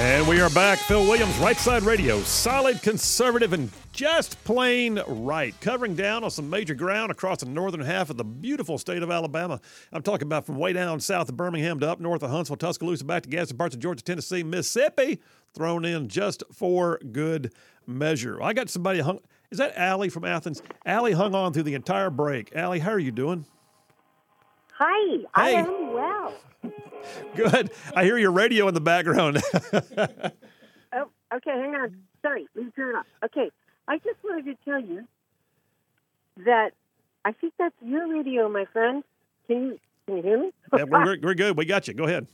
And we are back. Phil Williams, Right Side Radio. Solid, conservative, and just plain right. Covering down on some major ground across the northern half of the beautiful state of Alabama. I'm talking about from way down south of Birmingham to up north of Huntsville, Tuscaloosa, back to gadsden parts of Georgia, Tennessee, Mississippi. Thrown in just for good measure. I got somebody hung. Is that Allie from Athens? Allie hung on through the entire break. Allie, how are you doing? Hi, I am. Good. I hear your radio in the background. Oh, okay, hang on. Sorry, let me turn it off. Okay, I just wanted to tell you that I think that's your radio, my friend. Can you can you hear me? Yeah, we're, we're good. We got you. Go ahead.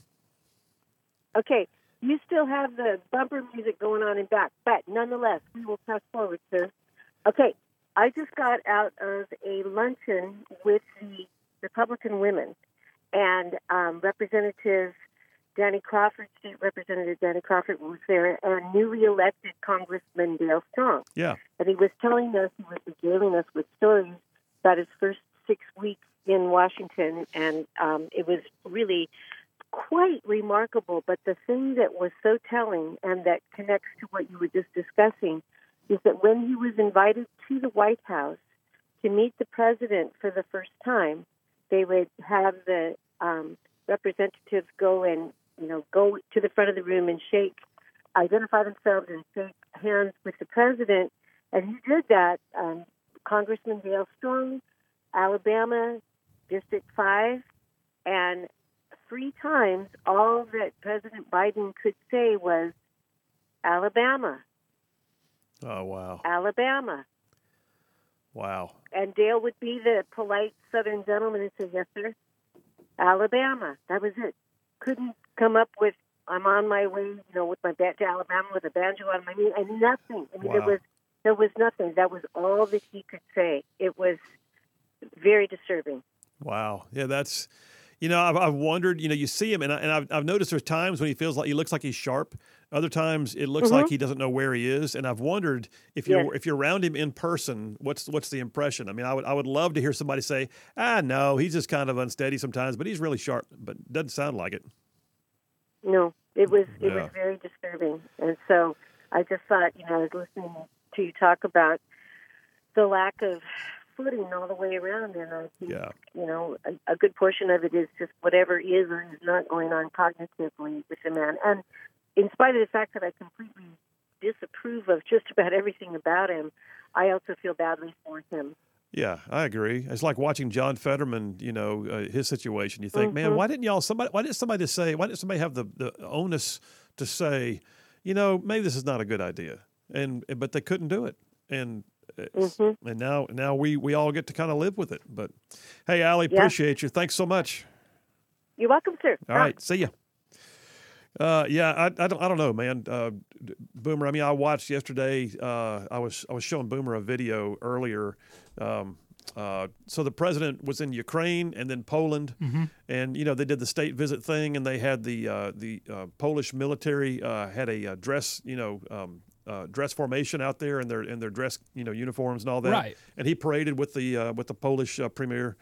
okay, you still have the bumper music going on in back, but nonetheless, we will press forward, sir. Okay, I just got out of a luncheon with the Republican women and um, Representative Danny Crawford, State Representative Danny Crawford was there, and newly elected Congressman Dale Strong. Yeah. And he was telling us, he was regaling us with stories about his first six weeks in Washington, and um, it was really quite remarkable. But the thing that was so telling and that connects to what you were just discussing is that when he was invited to the White House to meet the president for the first time, they would have the um, representatives go and you know go to the front of the room and shake, identify themselves and shake hands with the president. And he did that. Um, Congressman Dale Strong, Alabama, District Five, and three times all that President Biden could say was Alabama, Oh, wow. Alabama. Wow. And Dale would be the polite Southern gentleman and say, "Yes, sir." Alabama. That was it. Couldn't come up with "I'm on my way," you know, with my bat to Alabama with a banjo on my knee, and nothing. I mean, there was there was nothing. That was all that he could say. It was very disturbing. Wow. Yeah, that's, you know, I've, I've wondered, you know, you see him, and, I, and I've, I've noticed there's times when he feels like he looks like he's sharp. Other times it looks like he doesn't know where he is. And I've wondered if you're Yes. if you're around him in person, what's what's the impression? I mean, I would I would love to hear somebody say, ah, no, he's just kind of unsteady sometimes, but he's really sharp. But doesn't sound like it. No, it was it Yeah. was very disturbing, and so I just thought, you know, I was listening to you talk about the lack of footing all the way around, and I think, Yeah. you know, a, a good portion of it is just whatever is or is not going on cognitively with the man, and in spite of the fact that I completely disapprove of just about everything about him, I also feel badly for him. Yeah, I agree. It's like watching John Fetterman, you know, uh, his situation. You think, man, Mhm. why didn't y'all somebody? Why didn't somebody say? Why didn't somebody have the the onus to say, you know, maybe this is not a good idea, and but they couldn't do it, and it's- Mhm. and now now we we all get to kind of live with it. But hey, Allie, Yeah. appreciate you. Thanks so much. You're welcome, sir. All right, see ya. Uh, yeah, I, I don't I don't know, man. Uh, Boomer. I mean, I watched yesterday. Uh, I was I was showing Boomer a video earlier. Um, uh, so the president was in Ukraine and then Poland, and you know they did the state visit thing, and they had the uh, the uh, Polish military uh, had a uh, dress, you know. Um, uh, dress formation out there in their in their dress you know uniforms and all that Right. and he paraded with the uh, with the Polish uh, premier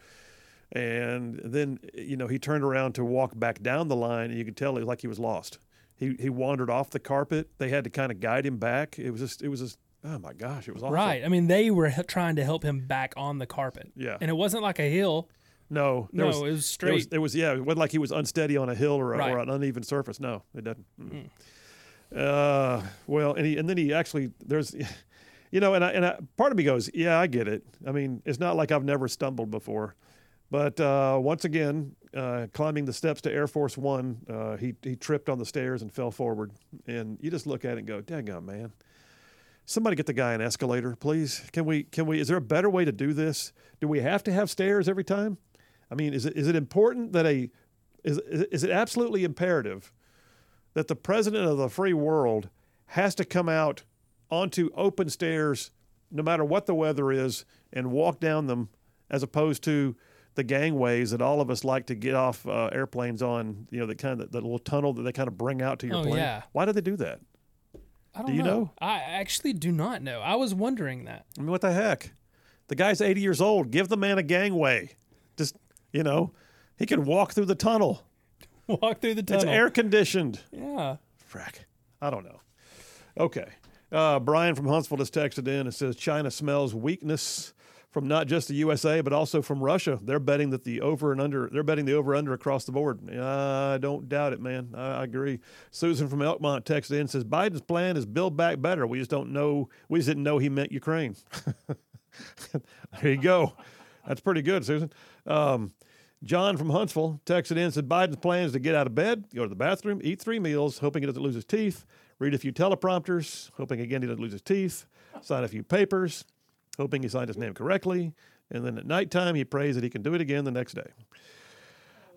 and then you know he turned around to walk back down the line and you could tell it like he was lost he he wandered off the carpet they had to kind of guide him back it was just it was just oh my gosh it was awful. Right. I mean, they were trying to help him back on the carpet. Yeah. And it wasn't like a hill. no No, was, it was there was, straight. there was yeah it wasn't like he was unsteady on a hill or, a, Right. or an uneven surface no it doesn't mm. uh well and he and then he actually there's you know and I, and I, part of me goes yeah i get it i mean it's not like i've never stumbled before But uh, once again, uh, climbing the steps to Air Force One, uh, he he tripped on the stairs and fell forward. And you just look at it and go, "Daggone man! Somebody get the guy an escalator, please. Can we? Can we? Is there a better way to do this? Do we have to have stairs every time? I mean, is it is it important that a is it- is it absolutely imperative that the president of the free world has to come out onto open stairs, no matter what the weather is, and walk down them, as opposed to the gangways that all of us like to get off uh, airplanes on? You know, the kind of the little tunnel that they kind of bring out to your Oh, plane. yeah. Why do they do that? I don't Do you know? I actually do not know. I was wondering that. I mean, what the heck? The guy's 80 years old. Give the man a gangway. Just, you know, he can walk through the tunnel. Walk through the tunnel. It's air conditioned. Yeah. Frack. I don't know. Okay. Uh, Brian from Huntsville just texted in and says China smells weakness from not just the USA but also from Russia. They're betting that the over and under. They're betting the over under across the board. I don't doubt it, man. I, agree. Susan from Elkmont texted in says Biden's plan is build back better. We just don't know. We just didn't know he meant Ukraine. there you go. That's pretty good, Susan. Um, John from Huntsville texted in said Biden's plan is to get out of bed, go to the bathroom, eat three meals, hoping he doesn't lose his teeth, read a few teleprompters, hoping again he doesn't lose his teeth, sign a few papers, hoping he signed his name correctly, and then at nighttime he prays that he can do it again the next day.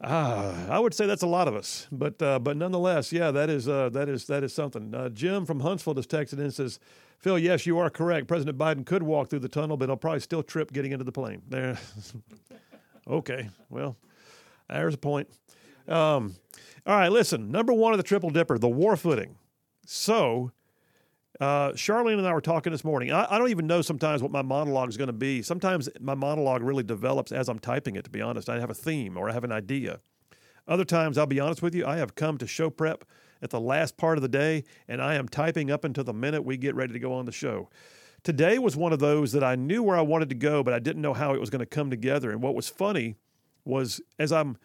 Ah, I would say that's a lot of us, but uh, but nonetheless, yeah, that is uh, that is that is something. Uh, Jim from Huntsville just texted in and says, "Phil, yes, you are correct. President Biden could walk through the tunnel, but he'll probably still trip getting into the plane." There. okay, well, there's a point. Um, all right, listen. Number one of the triple dipper, the war footing. So, uh, Charlene and I were talking this morning. I, I don't even know sometimes what my monologue is going to be. Sometimes my monologue really develops as I'm typing it, to be honest. I have a theme or I have an idea. Other times, I'll be honest with you, I have come to show prep at the last part of the day and I am typing up until the minute we get ready to go on the show. Today was one of those that I knew where I wanted to go, but I didn't know how it was going to come together. And what was funny was as I'm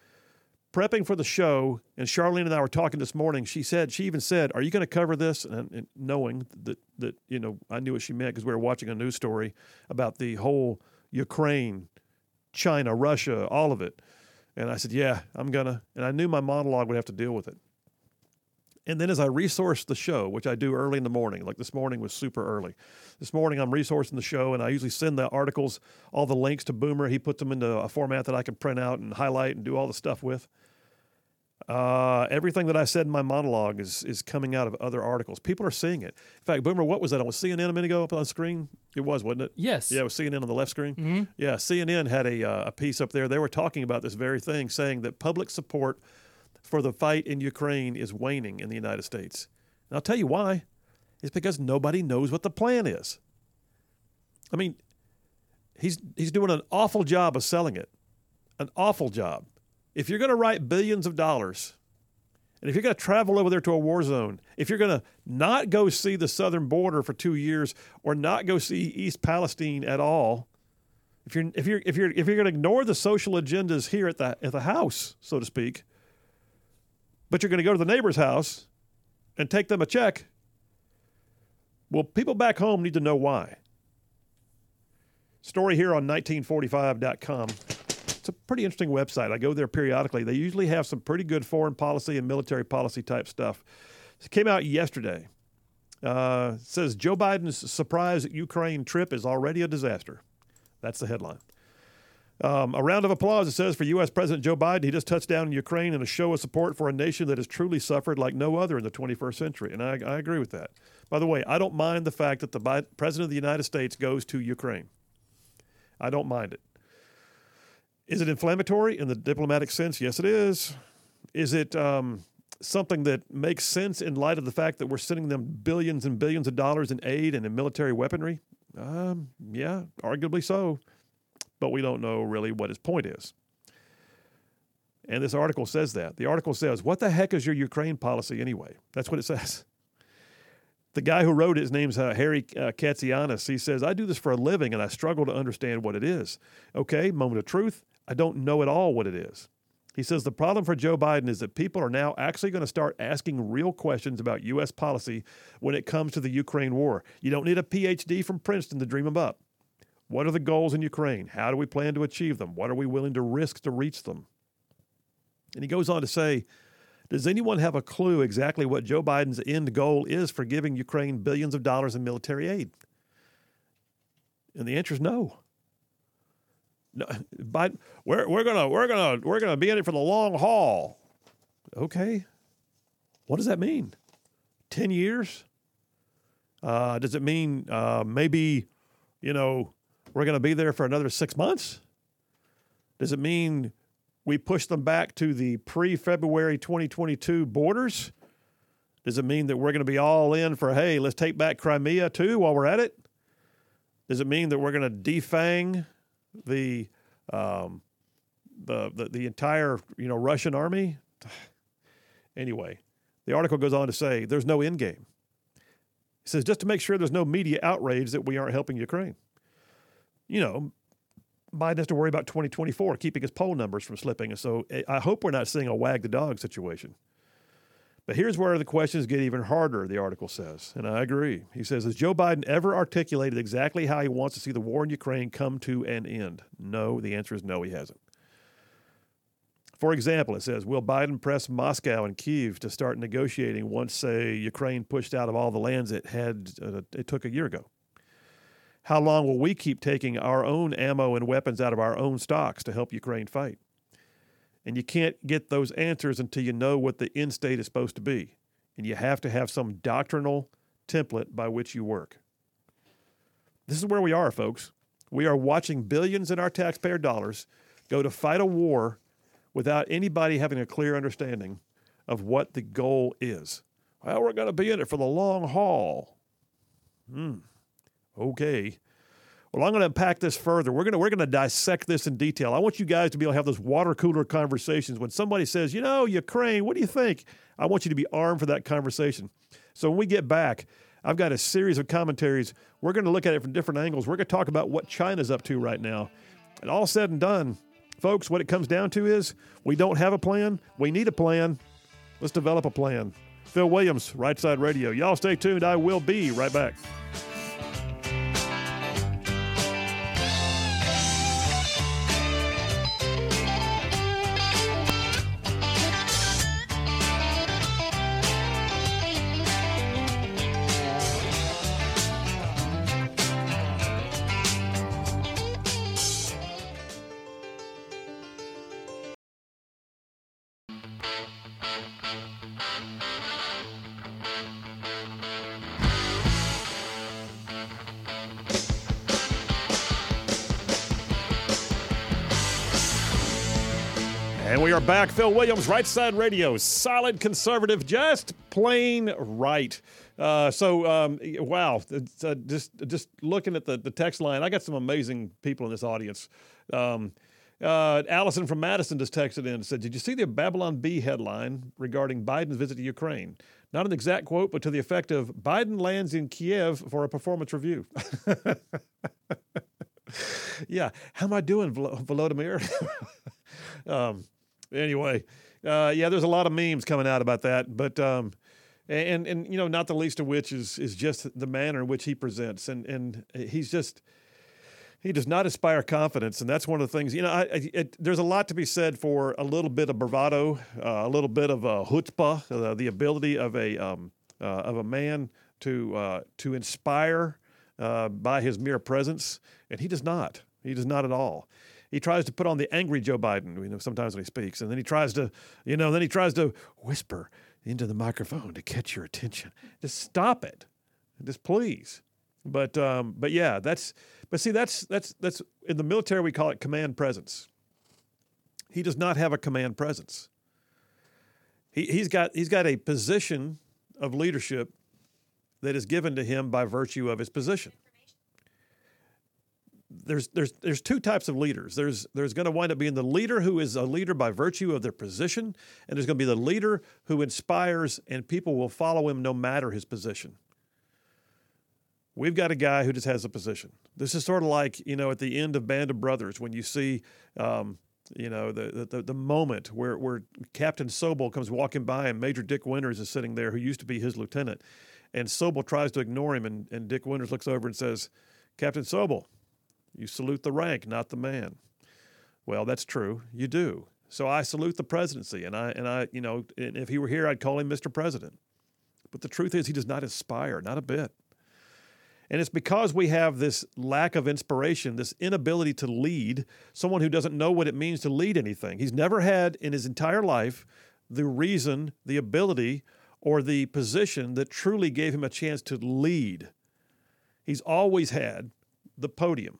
prepping for the show, and Charlene and I were talking this morning. She said, she even said, "Are you going to cover this?" And, and, knowing that that you know, I knew what she meant because we were watching a news story about the whole Ukraine, China, Russia, all of it. And I said, "Yeah, I'm gonna." And I knew my monologue would have to deal with it. And then as I resourced the show, which I do early in the morning, like this morning was super early. This morning I'm resourcing the show, and I usually send the articles, all the links to Boomer. He puts them into a format that I can print out and highlight and do all the stuff with. Uh, everything that I said in my monologue is is coming out of other articles. People are seeing it. In fact, Boomer, what was that? On was CNN a minute ago up on the screen? It was, wasn't it? Yes. Yeah, it was CNN on the left screen. Mm-hmm. Yeah, CNN had a uh, a piece up there. They were talking about this very thing, saying that public support for the fight in Ukraine is waning in the United States. And I'll tell you why. It's because nobody knows what the plan is. I mean, he's he's doing an awful job of selling it. An awful job if you're going to write billions of dollars, and if you're going to travel over there to a war zone, if you're going to not go see the southern border for two years or not go see East Palestine at all, if you're if you're if you're if you're going to ignore the social agendas here at the at the house, so to speak, but you're going to go to the neighbor's house and take them a check, well, people back home need to know why. Story here on 1945.com. It's a pretty interesting website. I go there periodically. They usually have some pretty good foreign policy and military policy type stuff. It came out yesterday. Uh, says Joe Biden's surprise Ukraine trip is already a disaster. That's the headline. Um, a round of applause, it says, for U.S. President Joe Biden. He just touched down in Ukraine in a show of support for a nation that has truly suffered like no other in the 21st century. And I, I agree with that. By the way, I don't mind the fact that the President of the United States goes to Ukraine. I don't mind it. Is it inflammatory in the diplomatic sense? Yes, it is. Is it um, something that makes sense in light of the fact that we're sending them billions and billions of dollars in aid and in military weaponry? Um, yeah, arguably so. But we don't know really what his point is. And this article says that. The article says, What the heck is your Ukraine policy anyway? That's what it says. The guy who wrote it, his name's uh, Harry uh, Kazianis. He says, I do this for a living and I struggle to understand what it is. Okay, moment of truth. I don't know at all what it is. He says the problem for Joe Biden is that people are now actually going to start asking real questions about U.S. policy when it comes to the Ukraine war. You don't need a PhD from Princeton to dream them up. What are the goals in Ukraine? How do we plan to achieve them? What are we willing to risk to reach them? And he goes on to say, does anyone have a clue exactly what Joe Biden's end goal is for giving Ukraine billions of dollars in military aid? And the answer is no. But we're we're gonna we're gonna we're gonna be in it for the long haul. Okay, what does that mean? Ten years? Uh, does it mean uh, maybe you know we're gonna be there for another six months? Does it mean we push them back to the pre-February 2022 borders? Does it mean that we're going to be all in for hey, let's take back Crimea too while we're at it? Does it mean that we're going to defang the um, the, the the entire you know Russian army. anyway, The article goes on to say there's no end game. It says just to make sure there's no media outrage that we aren't helping Ukraine. You know, Biden has to worry about 2024, keeping his poll numbers from slipping. And so eh, I hope we're not seeing a wag the dog situation. But here's where the questions get even harder, the article says. And I agree. He says, Has Joe Biden ever articulated exactly how he wants to see the war in Ukraine come to an end? No. The answer is no, he hasn't. For example, it says, Will Biden press Moscow and Kiev to start negotiating once, say, Ukraine pushed out of all the lands it had uh, it took a year ago? How long will we keep taking our own ammo and weapons out of our own stocks to help Ukraine fight? And you can't get those answers until you know what the end state is supposed to be. And you have to have some doctrinal template by which you work. This is where we are, folks. We are watching billions in our taxpayer dollars go to fight a war without anybody having a clear understanding of what the goal is. Well, we're going to be in it for the long haul. Hmm. Okay. Well, I'm going to unpack this further. We're going to we're going to dissect this in detail. I want you guys to be able to have those water cooler conversations when somebody says, "You know, Ukraine, what do you think?" I want you to be armed for that conversation. So when we get back, I've got a series of commentaries. We're going to look at it from different angles. We're going to talk about what China's up to right now. And all said and done, folks, what it comes down to is we don't have a plan. We need a plan. Let's develop a plan. Phil Williams, Right Side Radio. Y'all stay tuned. I will be right back. Are back. Phil Williams, Right Side Radio, solid conservative, just plain right. Uh, so, um, wow, uh, just just looking at the, the text line, I got some amazing people in this audience. Um, uh, Allison from Madison just texted in and said, Did you see the Babylon Bee headline regarding Biden's visit to Ukraine? Not an exact quote, but to the effect of Biden lands in Kiev for a performance review. yeah, how am I doing, Volodymyr? um, anyway, uh, yeah, there's a lot of memes coming out about that, but um, and and you know, not the least of which is is just the manner in which he presents, and and he's just he does not inspire confidence, and that's one of the things. You know, I, it, there's a lot to be said for a little bit of bravado, uh, a little bit of uh, chutzpah, uh, the ability of a um, uh, of a man to uh, to inspire uh, by his mere presence, and he does not. He does not at all he tries to put on the angry Joe Biden, you know, sometimes when he speaks, and then he tries to, you know, then he tries to whisper into the microphone to catch your attention. Just stop it, just please. But um, but yeah, that's but see that's that's that's in the military we call it command presence. He does not have a command presence. He he's got he's got a position of leadership that is given to him by virtue of his position there's there's there's two types of leaders. There's there's going to wind up being the leader who is a leader by virtue of their position, and there's going to be the leader who inspires and people will follow him no matter his position. We've got a guy who just has a position. This is sort of like you know at the end of Band of Brothers when you see. Um, you know the, the the moment where where Captain Sobel comes walking by and Major Dick Winters is sitting there, who used to be his lieutenant, and Sobel tries to ignore him, and, and Dick Winters looks over and says, "Captain Sobel, you salute the rank, not the man. Well, that's true. You do. So I salute the presidency, and I and I, you know, if he were here, I'd call him Mr. President. But the truth is, he does not inspire, not a bit. And it's because we have this lack of inspiration, this inability to lead, someone who doesn't know what it means to lead anything. He's never had in his entire life the reason, the ability, or the position that truly gave him a chance to lead. He's always had the podium.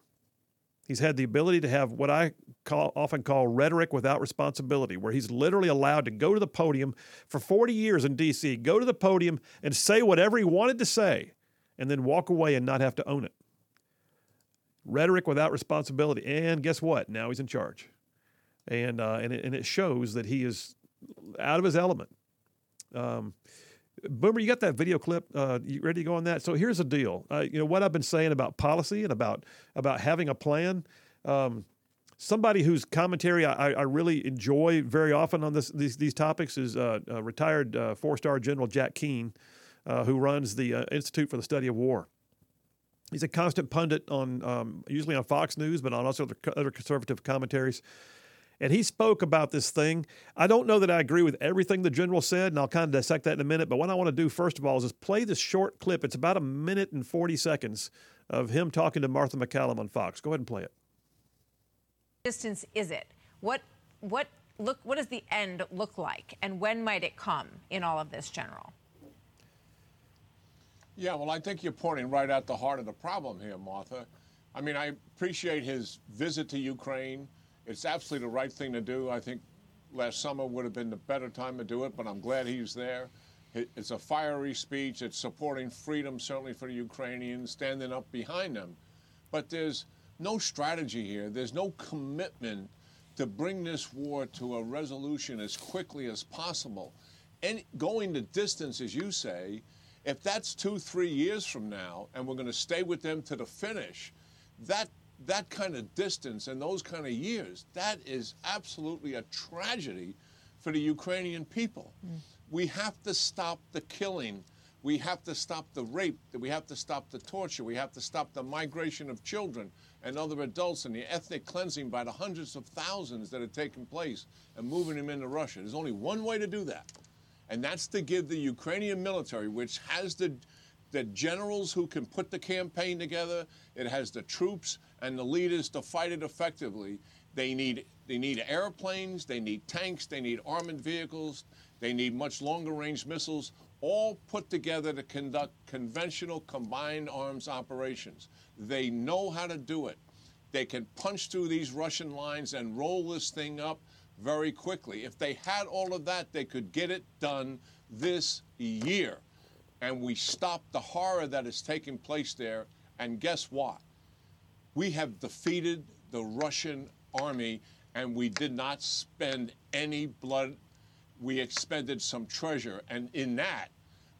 He's had the ability to have what I call, often call rhetoric without responsibility, where he's literally allowed to go to the podium for 40 years in D.C., go to the podium and say whatever he wanted to say, and then walk away and not have to own it. Rhetoric without responsibility. And guess what? Now he's in charge. And, uh, and, it, and it shows that he is out of his element. Um, Boomer, you got that video clip? Uh, you ready to go on that? So here's the deal. Uh, you know what I've been saying about policy and about about having a plan. Um, somebody whose commentary I, I, really enjoy very often on this these, these topics is uh, uh retired uh, four star General Jack Keane, uh, who runs the Institute for the Study of War. He's a constant pundit on um, usually on Fox News, but on also other conservative commentaries. And he spoke about this thing. I don't know that I agree with everything the general said, and I'll kind of dissect that in a minute. But what I want to do first of all is just play this short clip. It's about a minute and 40 seconds of him talking to Martha McCallum on Fox. Go ahead and play it. Distance is it? What what look what does the end look like and when might it come in all of this, General? Yeah, well, I think you're pointing right at the heart of the problem here, Martha. I mean, I appreciate his visit to Ukraine. It's absolutely the right thing to do. I think last summer would have been the better time to do it, but I'm glad he's there. It's a fiery speech. It's supporting freedom, certainly for the Ukrainians, standing up behind them. But there's no strategy here. There's no commitment to bring this war to a resolution as quickly as possible. And going the distance, as you say, if that's two, three years from now, and we're going to stay with them to the finish, that that kind of distance and those kind of years, that is absolutely a tragedy for the Ukrainian people. Mm. We have to stop the killing. We have to stop the rape. We have to stop the torture. We have to stop the migration of children and other adults and the ethnic cleansing by the hundreds of thousands that are taking place and moving them into Russia. There's only one way to do that, and that's to give the Ukrainian military, which has the the generals who can put the campaign together. It has the troops and the leaders to fight it effectively. They need they need airplanes, they need tanks, they need armored vehicles, they need much longer range missiles, all put together to conduct conventional combined arms operations. They know how to do it. They can punch through these Russian lines and roll this thing up very quickly. If they had all of that, they could get it done this year and we stop the horror that is taking place there. And guess what? We have defeated the Russian army and we did not spend any blood. We expended some treasure. And in that,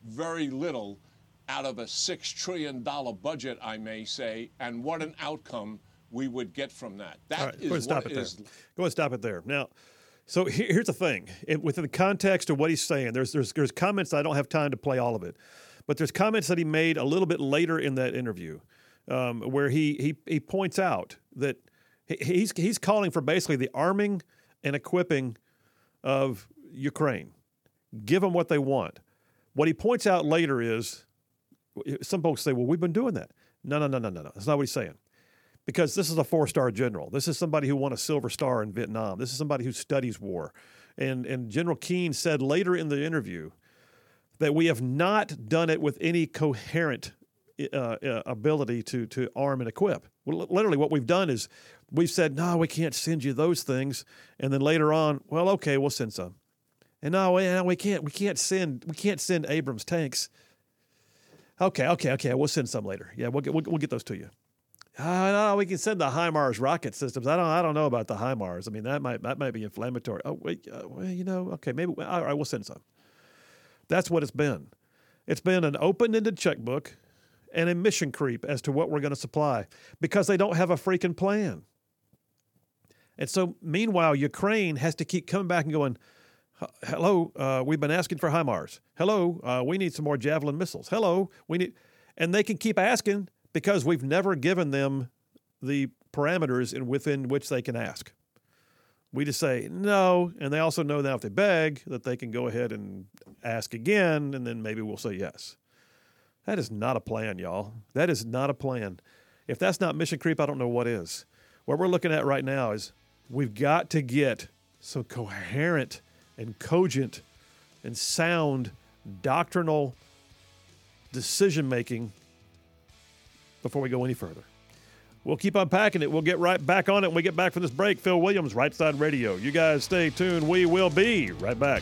very little out of a $6 trillion budget, I may say. And what an outcome we would get from that. That right, is go and stop it there. Go and stop it there. Now, so here's the thing: it, within the context of what he's saying, there's there's there's comments I don't have time to play all of it, but there's comments that he made a little bit later in that interview, um, where he he he points out that he's he's calling for basically the arming and equipping of Ukraine. Give them what they want. What he points out later is, some folks say, "Well, we've been doing that." No, no, no, no, no, no. That's not what he's saying because this is a four star general. This is somebody who won a Silver Star in Vietnam. This is somebody who studies war. And, and General Keane said later in the interview that we have not done it with any coherent uh, uh, ability to, to arm and equip. Literally, what we've done is we've said, no, we can't send you those things. And then later on, well, okay, we'll send some. And no, we, we can't, we can't send, we can't send Abrams tanks. Okay, okay, okay, we'll send some later. Yeah, we'll get, we'll, we'll get those to you. Uh, no, we can send the HIMARS rocket systems. I don't, I don't know about the HIMARS. I mean, that might, that might be inflammatory. Oh, wait, uh, well, you know, okay, maybe. All right, we'll send some. That's what it's been. It's been an open-ended checkbook and a mission creep as to what we're going to supply because they don't have a freaking plan. And so, meanwhile, Ukraine has to keep coming back and going, "Hello, uh, we've been asking for HIMARS. Hello, uh, we need some more Javelin missiles. Hello, we need," and they can keep asking because we've never given them the parameters in within which they can ask. We just say no, and they also know now if they beg that they can go ahead and ask again, and then maybe we'll say yes. That is not a plan, y'all. That is not a plan. If that's not mission creep, I don't know what is. What we're looking at right now is we've got to get some coherent and cogent and sound doctrinal decision making before we go any further. We'll keep unpacking it. We'll get right back on it when we get back from this break. Phil Williams, Right Side Radio. You guys stay tuned. We will be right back.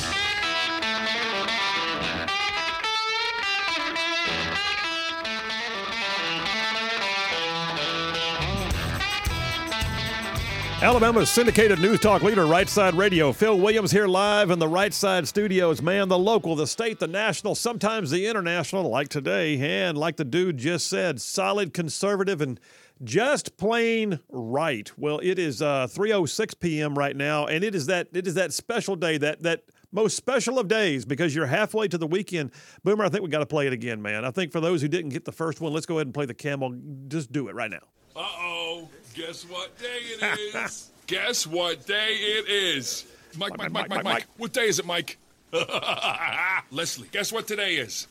Alabama's syndicated news talk leader, Right Side Radio. Phil Williams here live in the Right Side studios. Man, the local, the state, the national, sometimes the international, like today. And like the dude just said, solid, conservative, and just plain right. Well, it is uh, 3:06 p.m. right now, and it is that it is that special day, that that most special of days, because you're halfway to the weekend. Boomer, I think we got to play it again, man. I think for those who didn't get the first one, let's go ahead and play the camel. Just do it right now. Uh oh. Guess what day it is? Guess what day it is? Mike, Mike, Mike, Mike, Mike. What day is it, Mike? Leslie, guess what today is?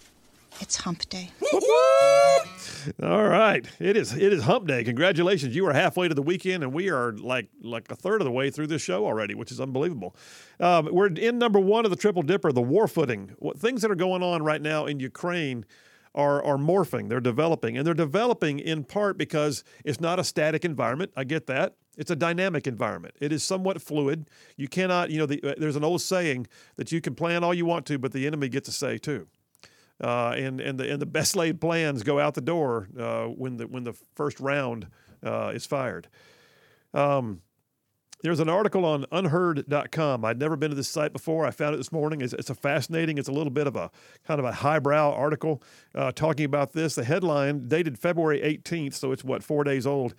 It's hump day. All right, it is it is Hump Day. Congratulations, you are halfway to the weekend, and we are like like a third of the way through this show already, which is unbelievable. Um, we're in number one of the triple dipper, the war footing. What things that are going on right now in Ukraine are are morphing. They're developing, and they're developing in part because it's not a static environment. I get that. It's a dynamic environment. It is somewhat fluid. You cannot, you know, the, there's an old saying that you can plan all you want to, but the enemy gets a say too. Uh, and and the and the best laid plans go out the door uh, when the when the first round uh, is fired. Um, there's an article on unherd.com. I'd never been to this site before. I found it this morning. It's, it's a fascinating, it's a little bit of a kind of a highbrow article uh, talking about this. The headline, dated February 18th, so it's what, four days old.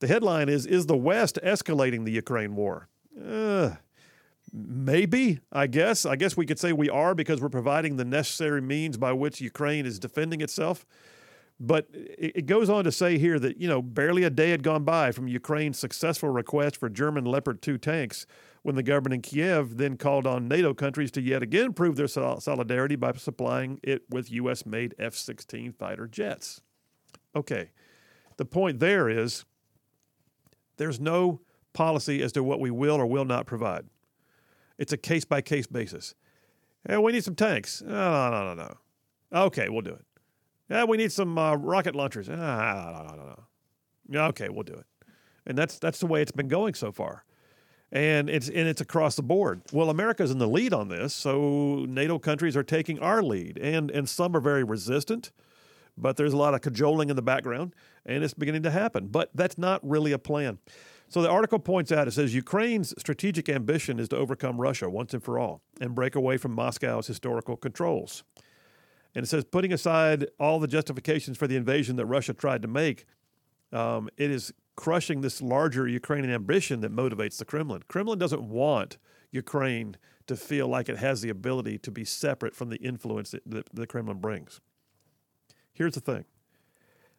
The headline is Is the West escalating the Ukraine war? Uh, maybe, I guess. I guess we could say we are because we're providing the necessary means by which Ukraine is defending itself. But it goes on to say here that, you know, barely a day had gone by from Ukraine's successful request for German Leopard 2 tanks when the government in Kiev then called on NATO countries to yet again prove their solidarity by supplying it with U.S. made F 16 fighter jets. Okay. The point there is there's no policy as to what we will or will not provide. It's a case by case basis. Yeah, we need some tanks. No, no, no, no, no. Okay, we'll do it. Yeah, we need some uh, rocket launchers. Ah, no, no, no. Yeah, okay, we'll do it. And that's that's the way it's been going so far. And it's and it's across the board. Well, America's in the lead on this, so NATO countries are taking our lead, and and some are very resistant, but there's a lot of cajoling in the background, and it's beginning to happen. But that's not really a plan. So the article points out it says Ukraine's strategic ambition is to overcome Russia once and for all and break away from Moscow's historical controls. And it says, putting aside all the justifications for the invasion that Russia tried to make, um, it is crushing this larger Ukrainian ambition that motivates the Kremlin. Kremlin doesn't want Ukraine to feel like it has the ability to be separate from the influence that, that the Kremlin brings. Here's the thing.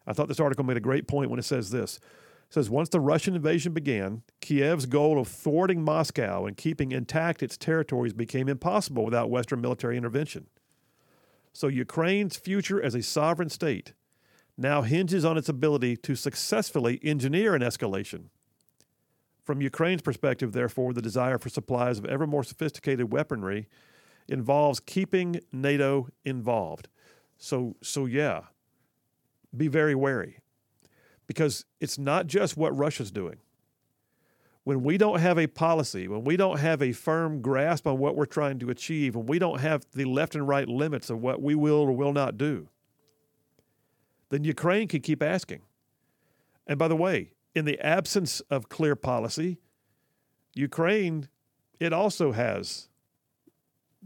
I thought this article made a great point when it says this. It says once the Russian invasion began, Kiev's goal of thwarting Moscow and keeping intact its territories became impossible without Western military intervention. So Ukraine's future as a sovereign state now hinges on its ability to successfully engineer an escalation. From Ukraine's perspective, therefore, the desire for supplies of ever more sophisticated weaponry involves keeping NATO involved. So, so yeah, be very wary because it's not just what Russia's doing. When we don't have a policy, when we don't have a firm grasp on what we're trying to achieve, when we don't have the left and right limits of what we will or will not do, then Ukraine can keep asking. And by the way, in the absence of clear policy, Ukraine, it also has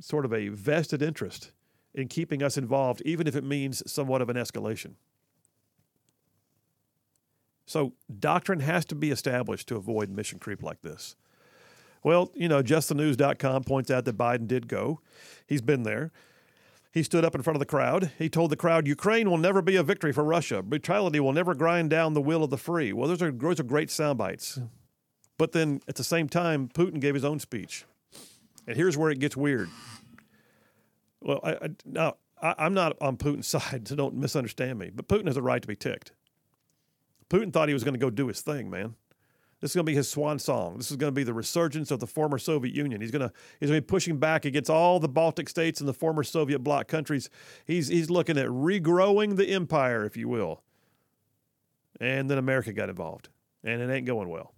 sort of a vested interest in keeping us involved, even if it means somewhat of an escalation. So, doctrine has to be established to avoid mission creep like this. Well, you know, justthenews.com points out that Biden did go. He's been there. He stood up in front of the crowd. He told the crowd, Ukraine will never be a victory for Russia. Brutality will never grind down the will of the free. Well, those are, those are great sound bites. But then at the same time, Putin gave his own speech. And here's where it gets weird. Well, I, I, now, I, I'm not on Putin's side, so don't misunderstand me. But Putin has a right to be ticked. Putin thought he was going to go do his thing, man. This is going to be his swan song. This is going to be the resurgence of the former Soviet Union. He's going to he's going to be pushing back against all the Baltic states and the former Soviet bloc countries. He's he's looking at regrowing the empire, if you will. And then America got involved, and it ain't going well.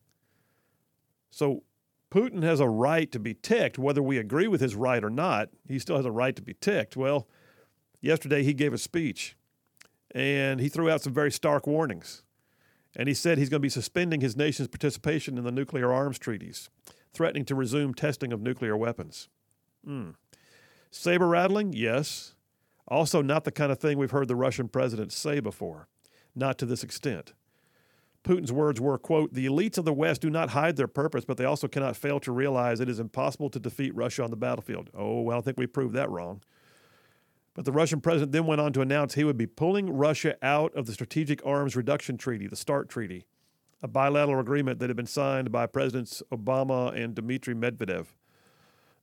So Putin has a right to be ticked, whether we agree with his right or not. He still has a right to be ticked. Well, yesterday he gave a speech, and he threw out some very stark warnings. And he said he's going to be suspending his nation's participation in the nuclear arms treaties, threatening to resume testing of nuclear weapons. Hmm. Saber rattling? Yes. Also, not the kind of thing we've heard the Russian president say before. Not to this extent. Putin's words were, quote, the elites of the West do not hide their purpose, but they also cannot fail to realize it is impossible to defeat Russia on the battlefield. Oh, well, I think we proved that wrong. But the Russian president then went on to announce he would be pulling Russia out of the Strategic Arms Reduction Treaty, the START Treaty, a bilateral agreement that had been signed by Presidents Obama and Dmitry Medvedev.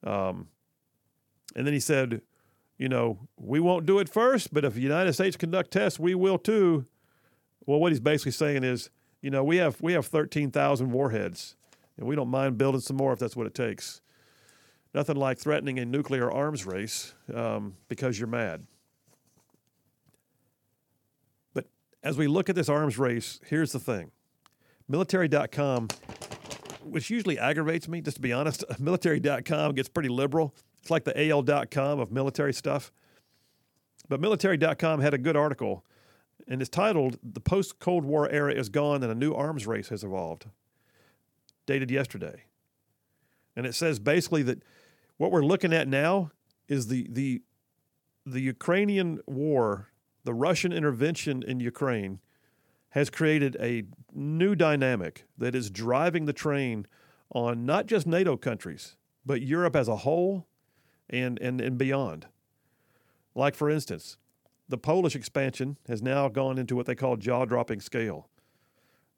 Um, and then he said, you know, we won't do it first, but if the United States conduct tests, we will too. Well, what he's basically saying is, you know, we have we have 13,000 warheads, and we don't mind building some more if that's what it takes. Nothing like threatening a nuclear arms race um, because you're mad. But as we look at this arms race, here's the thing military.com, which usually aggravates me, just to be honest, military.com gets pretty liberal. It's like the AL.com of military stuff. But military.com had a good article, and it's titled The Post Cold War Era is Gone and a New Arms Race Has Evolved, dated yesterday. And it says basically that what we're looking at now is the the the Ukrainian war, the Russian intervention in Ukraine has created a new dynamic that is driving the train on not just NATO countries, but Europe as a whole and, and, and beyond. Like, for instance, the Polish expansion has now gone into what they call jaw dropping scale.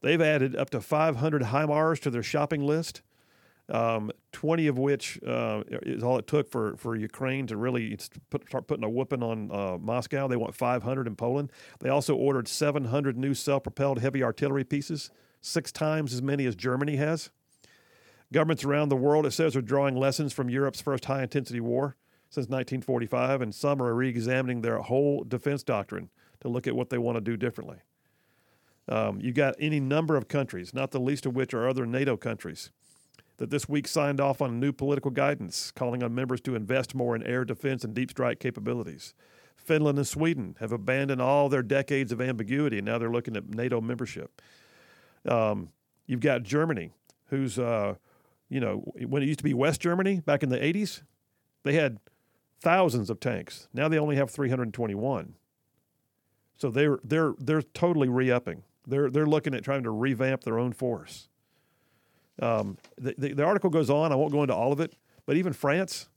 They've added up to 500 HIMARS to their shopping list um, 20 of which uh, is all it took for, for Ukraine to really put, start putting a whooping on uh, Moscow. They want 500 in Poland. They also ordered 700 new self propelled heavy artillery pieces, six times as many as Germany has. Governments around the world, it says, are drawing lessons from Europe's first high intensity war since 1945, and some are re examining their whole defense doctrine to look at what they want to do differently. Um, you've got any number of countries, not the least of which are other NATO countries that this week signed off on new political guidance calling on members to invest more in air defense and deep strike capabilities. Finland and Sweden have abandoned all their decades of ambiguity, and now they're looking at NATO membership. Um, you've got Germany, who's, uh, you know, when it used to be West Germany back in the 80s, they had thousands of tanks. Now they only have 321. So they're they're they're totally re-upping. They're they're looking at trying to revamp their own force. Um, the, the, the article goes on. I won't go into all of it, but even France,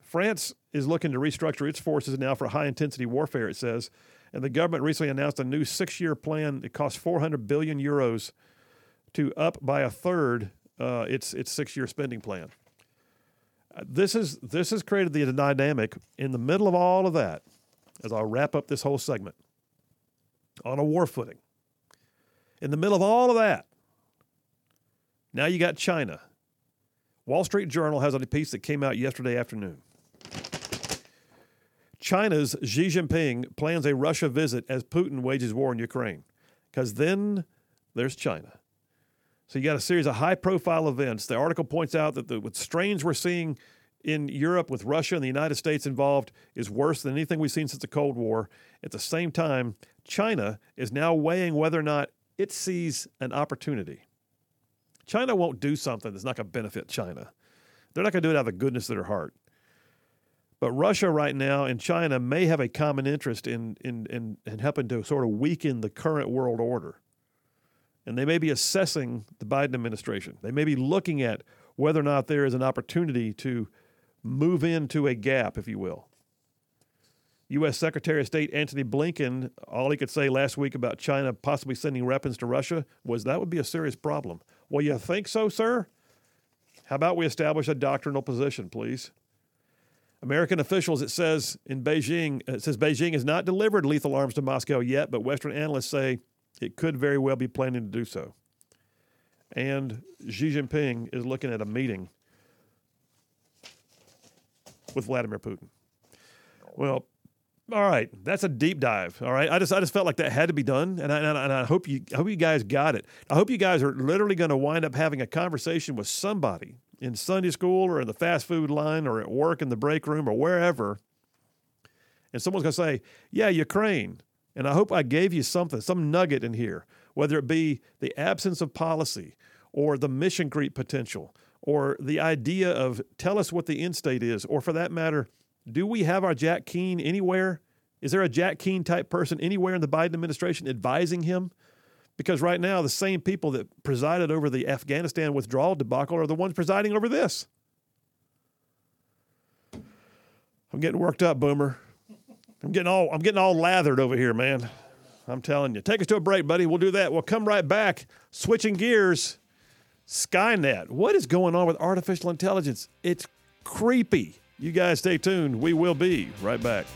France is looking to restructure its forces now for high intensity warfare. It says, and the government recently announced a new six year plan. It costs 400 billion euros to up by a third uh, its its six year spending plan. Uh, this is this has created the dynamic in the middle of all of that. As I'll wrap up this whole segment on a war footing. In the middle of all of that, now you got China. Wall Street Journal has a piece that came out yesterday afternoon. China's Xi Jinping plans a Russia visit as Putin wages war in Ukraine. Because then there's China. So you got a series of high profile events. The article points out that the strains we're seeing in Europe with Russia and the United States involved is worse than anything we've seen since the Cold War. At the same time, China is now weighing whether or not it sees an opportunity. China won't do something that's not going to benefit China. They're not going to do it out of the goodness of their heart. But Russia right now and China may have a common interest in, in, in, in helping to sort of weaken the current world order. And they may be assessing the Biden administration. They may be looking at whether or not there is an opportunity to move into a gap, if you will. U.S. Secretary of State Antony Blinken, all he could say last week about China possibly sending weapons to Russia was that would be a serious problem. Well, you think so, sir? How about we establish a doctrinal position, please? American officials, it says in Beijing, it says Beijing has not delivered lethal arms to Moscow yet, but Western analysts say it could very well be planning to do so. and Xi Jinping is looking at a meeting with Vladimir Putin. Well, all right, that's a deep dive. All right, I just I just felt like that had to be done, and I, and I, hope you I hope you guys got it. I hope you guys are literally going to wind up having a conversation with somebody in Sunday school or in the fast food line or at work in the break room or wherever, and someone's going to say, "Yeah, Ukraine," and I hope I gave you something, some nugget in here, whether it be the absence of policy or the mission creep potential or the idea of tell us what the end state is, or for that matter, do we have our Jack Keane anywhere? Is there a Jack Keane type person anywhere in the Biden administration advising him? Because right now, the same people that presided over the Afghanistan withdrawal debacle are the ones presiding over this. I'm getting worked up, Boomer. I'm getting all I'm getting all lathered over here, man. I'm telling you. Take us to a break, buddy. We'll do that. We'll come right back. Switching gears. Skynet. What is going on with artificial intelligence? It's creepy. You guys stay tuned. We will be right back.